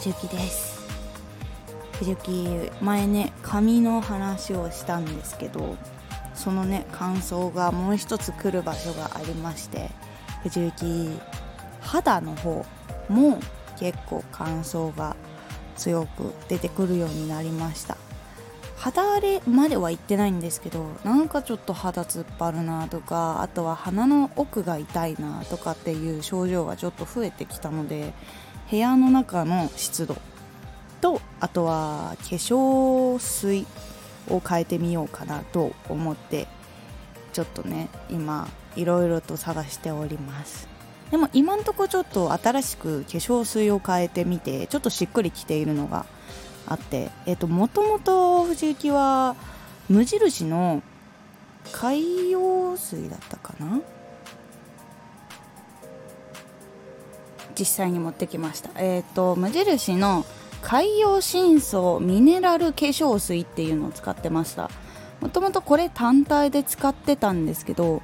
藤幸です。藤幸前ね髪の話をしたんですけどそのね感想がもう一つ来る場所がありまして藤幸肌の方も結構乾燥が強く出てくるようになりました。肌荒れまでは行ってないんですけどなんかちょっと肌突っ張るなとかあとは鼻の奥が痛いなとかっていう症状がちょっと増えてきたので部屋の中の湿度。とあとは化粧水を変えてみようかなと思ってちょっとね今いろいろと探しております。でも今んとこちょっと新しく化粧水を変えてみてちょっとしっくりきているのがあってえっ、ともともと藤幸は無印の海洋水だったかな実際に持ってきました。えっ、と無印の海洋深層ミネラル化粧水っていうのを使ってました。もともとこれ単体で使ってたんですけど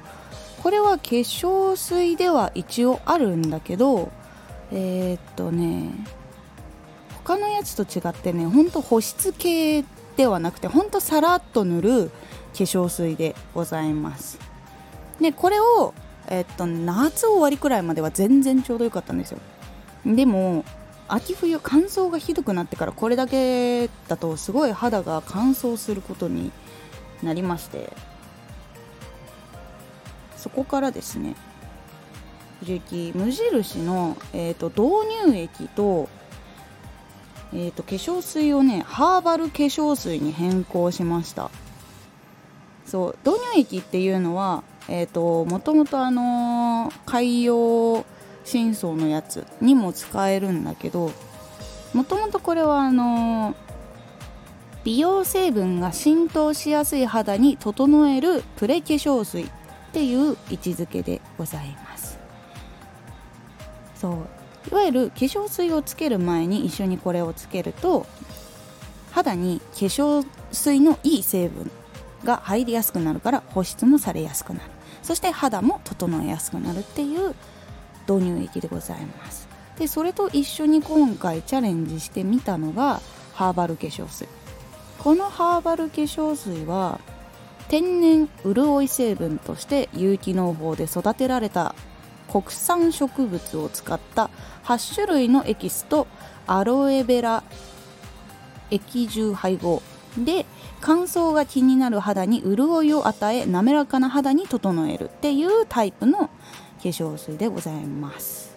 これは化粧水では一応あるんだけどえー、っとね他のやつと違ってねほんと保湿系ではなくてほんとさらっと塗る化粧水でございます。でこれをえっと夏終わりくらいまでは全然ちょうどよかったんですよ。でも秋冬乾燥がひどくなってからこれだけだとすごい肌が乾燥することになりましてそこからですね無印の、えーと、導入液と,、えーと化粧水をねハーバル化粧水に変更しました。そう導入液っていうのはえーと、もともとあの、海洋深層のやつにも使えるんだけどもともとこれはあの、美容成分が浸透しやすい肌に整えるプレ化粧水っていう位置づけでございます。そう。いわゆる化粧水をつける前に一緒にこれをつけると肌に化粧水のいい成分が入りやすくなるから保湿もされやすくなる。そして肌も整えやすくなるっていう導入液でございます。でそれと一緒に今回チャレンジしてみたのがハーバル化粧水。このハーバル化粧水は天然潤い成分として有機農法で育てられた国産植物を使った8種類のエキスとアロエベラ液重配合で乾燥が気になる肌に潤いを与え滑らかな肌に整えるっていうタイプの化粧水でございます。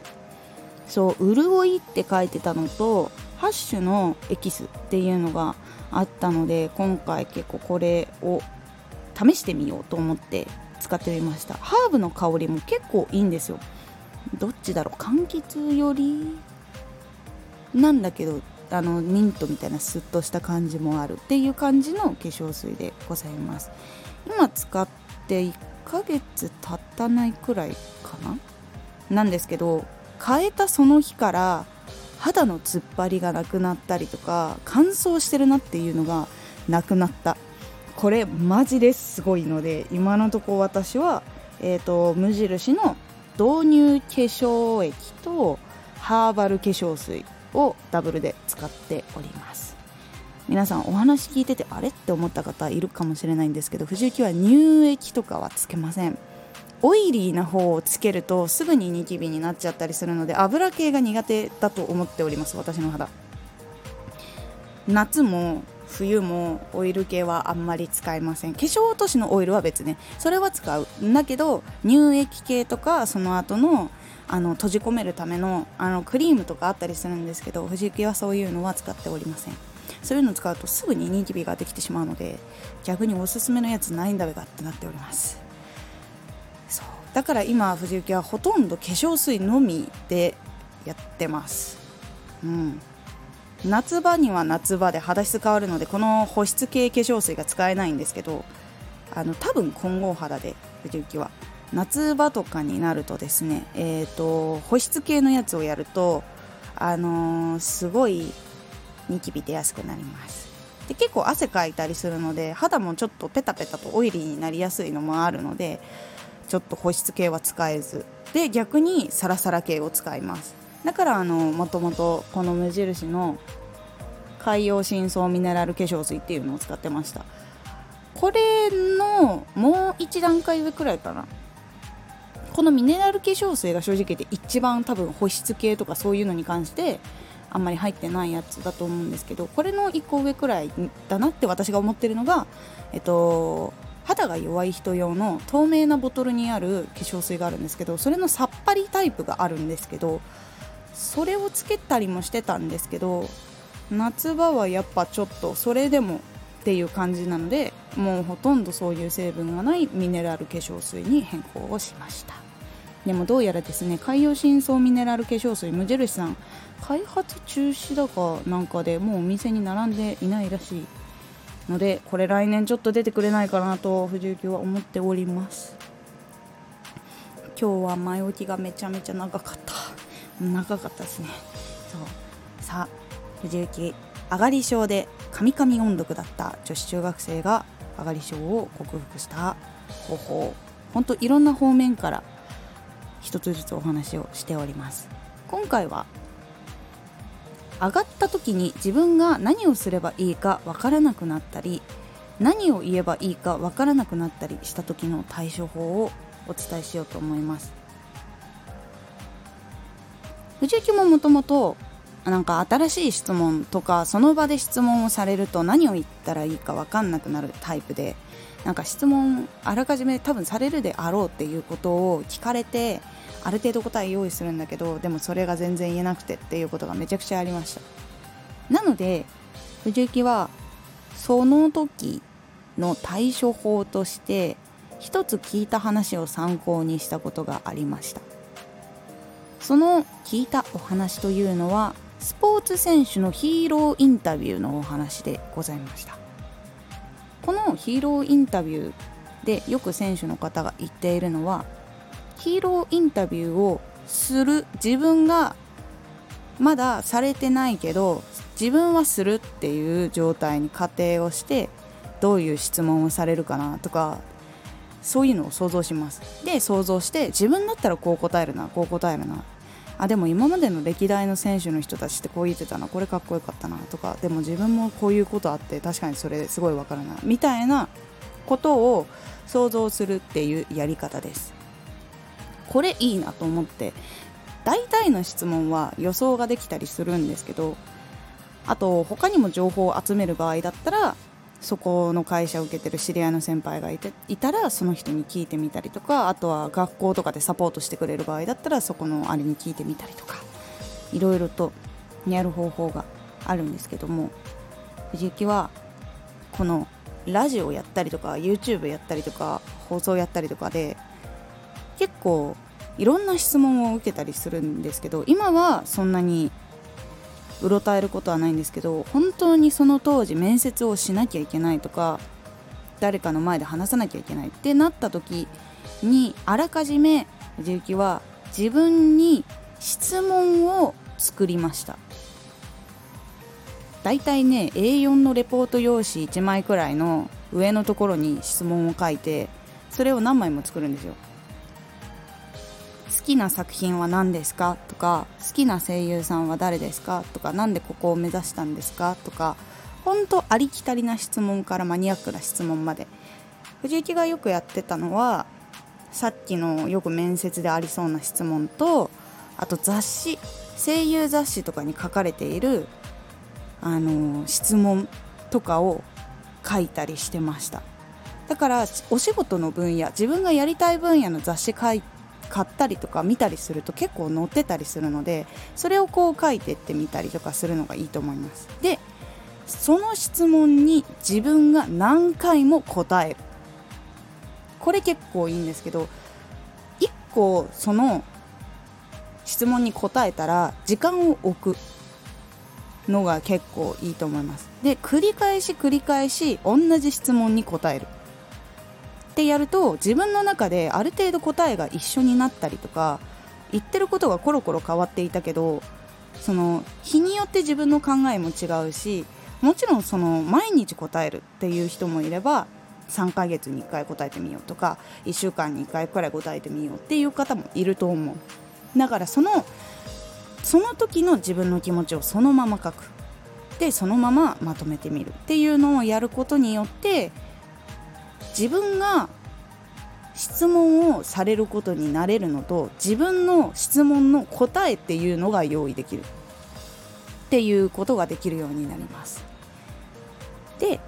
そう潤いって書いてたのと8種のエキスっていうのがあったので今回結構これを試してみようと思って使ってみました。ハーブの香りも結構いいんですよ。どっちだろう？柑橘よりなんだけどあのミントみたいなスッとした感じもあるっていう感じの化粧水でございます。今使って1ヶ月経ったないくらいかな？なんですけど変えたその日から肌の突っ張りがなくなったりとか乾燥してるなっていうのがなくなった。これマジですごいので今のとこ私は、えーと無印の導入化粧液とハーバル化粧水をダブルで使っております。皆さんお話聞いててあれ？って思った方いるかもしれないんですけど藤雪は乳液とかはつけません。オイリーな方をつけるとすぐにニキビになっちゃったりするので油系が苦手だと思っております。私の肌。夏も冬もオイル系はあんまり使いません。化粧落としのオイルは別ね。それは使う。んだけど乳液系とかその後のあの閉じ込めるためのあのクリームとかあったりするんですけど藤雪はそういうのは使っておりません。そういうのを使うとすぐにニキビができてしまうので逆におすすめのやつないんだべかってなっております。そう。だから今藤雪はほとんど化粧水のみでやってます。うん。夏場には夏場で肌質変わるのでこの保湿系化粧水が使えないんですけどあの多分混合肌で藤雪は。夏場とかになるとですね、えーと、保湿系のやつをやると、あのー、すごいニキビ出やすくなります。で結構汗かいたりするので肌もちょっとペタペタとオイリーになりやすいのもあるのでちょっと保湿系は使えず。で逆にサラサラ系を使います。だからあのもともとこの無印の海洋深層ミネラル化粧水っていうのを使ってました。これのもう一段階上くらいかな。このミネラル化粧水が正直言って一番多分保湿系とかそういうのに関してあんまり入ってないやつだと思うんですけどこれの1個上くらいだなって私が思ってるのがえっと肌が弱い人用の透明なボトルにある化粧水があるんですけどそれのさっぱりタイプがあるんですけどそれをつけたりもしてたんですけど夏場はやっぱちょっとそれでもっていう感じなのでもうほとんどそういう成分がないミネラル化粧水に変更をしました。でもどうやらですね海洋深層ミネラル化粧水無印さん開発中止だかなんかでもうお店に並んでいないらしいのでこれ来年ちょっと出てくれないかなと藤幸は思っております。今日は前置きがめちゃめちゃ長かった。長かったですね。そう。さあ藤幸上がり症でカミカミ音読だった女子中学生が上がり症を克服した方法ほんといろんな方面から一つずつお話をしております。今回は上がった時に自分が何をすればいいかわからなくなったり何を言えばいいかわからなくなったりした時の対処法をお伝えしようと思います。藤幸ももともとなんか新しい質問とかその場で質問をされると何を言ったらいいか分かんなくなるタイプでなんか質問あらかじめ多分されるであろうっていうことを聞かれてある程度答え用意するんだけどでもそれが全然言えなくてっていうことがめちゃくちゃありました。なので藤幸はその時の対処法として一つ聞いた話を参考にしたことがありました。その聞いたお話というのはスポーツ選手のヒーローインタビューのお話でございました。このヒーローインタビューでよく選手の方が言っているのはヒーローインタビューをする自分がまだされてないけど自分はするっていう状態に仮定をしてどういう質問をされるかなとかそういうのを想像します。で想像して自分だったらこう答えるなこう答えるなあでも今までの歴代の選手の人たちってこう言ってたなこれかっこよかったなとかでも自分もこういうことあって確かにそれすごいわかるないみたいなことを想像するっていうやり方です。これいいなと思って大体の質問は予想ができたりするんですけどあと他にも情報を集める場合だったらそこの会社を受けてる知り合いの先輩がいていたらその人に聞いてみたりとかあとは学校とかでサポートしてくれる場合だったらそこのあれに聞いてみたりとかいろいろとやる方法があるんですけども藤幸はこのラジオやったりとか YouTube やったりとか放送やったりとかで結構いろんな質問を受けたりするんですけど今はそんなにうろたえることはないんですけど本当にその当時面接をしなきゃいけないとか誰かの前で話さなきゃいけないってなった時にあらかじめ藤幸は自分に質問を作りました。だいたいね A4 のレポート用紙1枚くらいの上のところに質問を書いてそれを何枚も作るんですよ。好きな作品は何ですか？とか好きな声優さんは誰ですか？とか何でここを目指したんですか？とか本当ありきたりな質問からマニアックな質問まで。藤井がよくやってたのはさっきのよく面接でありそうな質問とあと雑誌声優雑誌とかに書かれているあの質問とかを書いたりしてました。だからお仕事の分野自分がやりたい分野の雑誌書い買ったりとか見たりすると結構載ってたりするのでそれをこう書いてってみたりとかするのがいいと思います。でその質問に自分が何回も答える。これ結構いいんですけど1個その質問に答えたら時間を置くのが結構いいと思います。で繰り返し繰り返し同じ質問に答える。ってやると自分の中である程度答えが一緒になったりとか言ってることがコロコロ変わっていたけどその日によって自分の考えも違うしもちろんその毎日答えるっていう人もいれば3ヶ月に1回答えてみようとか1週間に1回くらい答えてみようっていう方もいると思う。だからそのその時の自分の気持ちをそのまま書く。でそのまままとめてみるっていうのをやることによって自分が質問をされることになれるのと自分の質問の答えっていうのが用意できる。っていうことができるようになります。で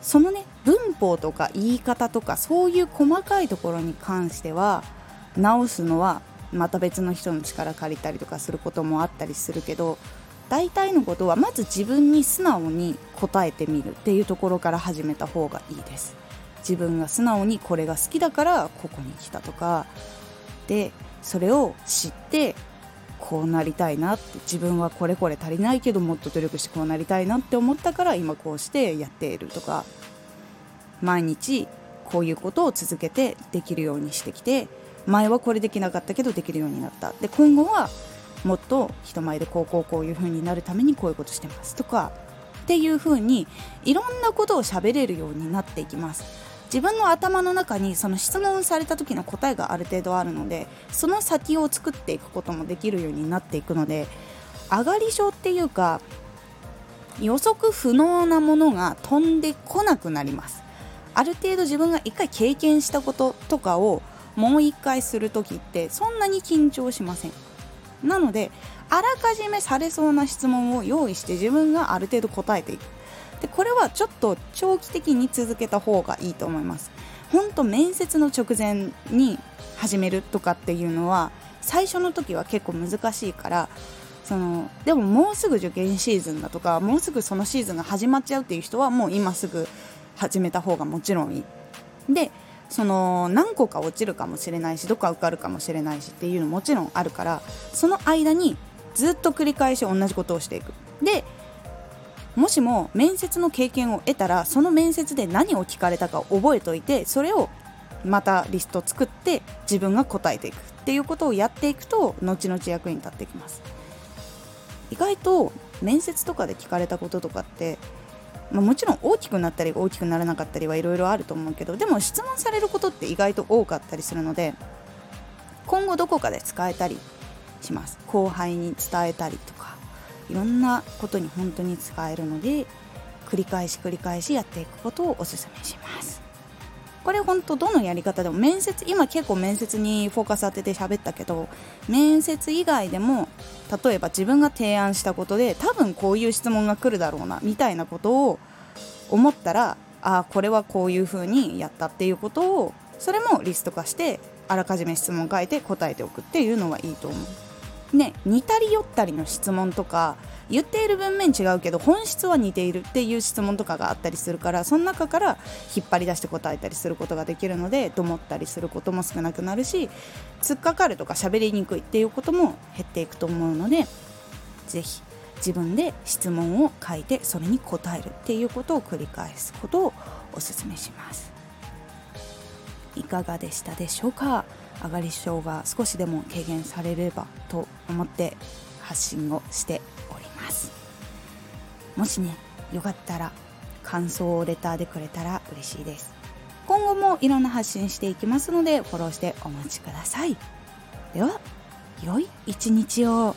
そのね文法とか言い方とかそういう細かいところに関しては直すのはまた別の人の力借りたりとかすることもあったりするけど大体のことはまず自分に素直に答えてみるっていうところから始めた方がいいです。自分が素直にこれが好きだからここに来たとか。でそれを知ってこうなりたいなって自分はこれこれ足りないけどもっと努力してこうなりたいなって思ったから今こうしてやっているとか。毎日こういうことを続けてできるようにしてきて前はこれできなかったけどできるようになった。で今後はもっと人前でこうこうこういう風になるためにこういうことしてますとか。っていう風にいろんなことを喋れるようになっていきます。自分の頭の中にその質問された時の答えがある程度あるのでその先を作っていくこともできるようになっていくので上がり症っていうか予測不能なものが飛んでこなくなります。ある程度自分が一回経験したこととかをもう一回する時ってそんなに緊張しません。なのであらかじめされそうな質問を用意して自分がある程度答えていく。でこれはちょっと長期的に続けた方がいいと思います。本当面接の直前に始めるとかっていうのは最初の時は結構難しいからそのでももうすぐ受験シーズンだとかもうすぐそのシーズンが始まっちゃうっていう人はもう今すぐ始めた方がもちろんいい。でその何個か落ちるかもしれないしどっか受かるかもしれないしっていうのもちろんあるからその間にずっと繰り返し同じことをしていく。でもしも面接の経験を得たらその面接で何を聞かれたか覚えておいてそれをまたリスト作って自分が答えていくっていうことをやっていくと後々役に立ってきます。意外と面接とかで聞かれたこととかってまあ、もちろん大きくなったり大きくならなかったりはいろいろあると思うけどでも質問されることって意外と多かったりするので今後どこかで使えたりします。後輩に伝えたりとか。いろんなことに本当に使えるので繰り返し繰り返しやっていくことをおすすめしますこれ本当どのやり方でも面接今結構面接にフォーカス当てて喋ったけど面接以外でも例えば自分が提案したことで多分こういう質問が来るだろうなみたいなことを思ったらああこれはこういう風にやったっていうことをそれもリスト化してあらかじめ質問書いて答えておくっていうのはいいと思う。ね似たり寄ったりの質問とか言っている文面違うけど本質は似ているっていう質問とかがあったりするからその中から引っ張り出して答えたりすることができるのでと思ったりすることも少なくなるし突っかかるとか喋りにくいっていうことも減っていくと思うので是非自分で質問を書いてそれに答えるっていうことを繰り返すことをおすすめします。いかがでしたでしょうか？上がり症が少しでも軽減されればと思って発信をしております。もしねよかったら感想をレターでくれたら嬉しいです。今後もいろんな発信していきますのでフォローしてお待ちください。では良い一日を。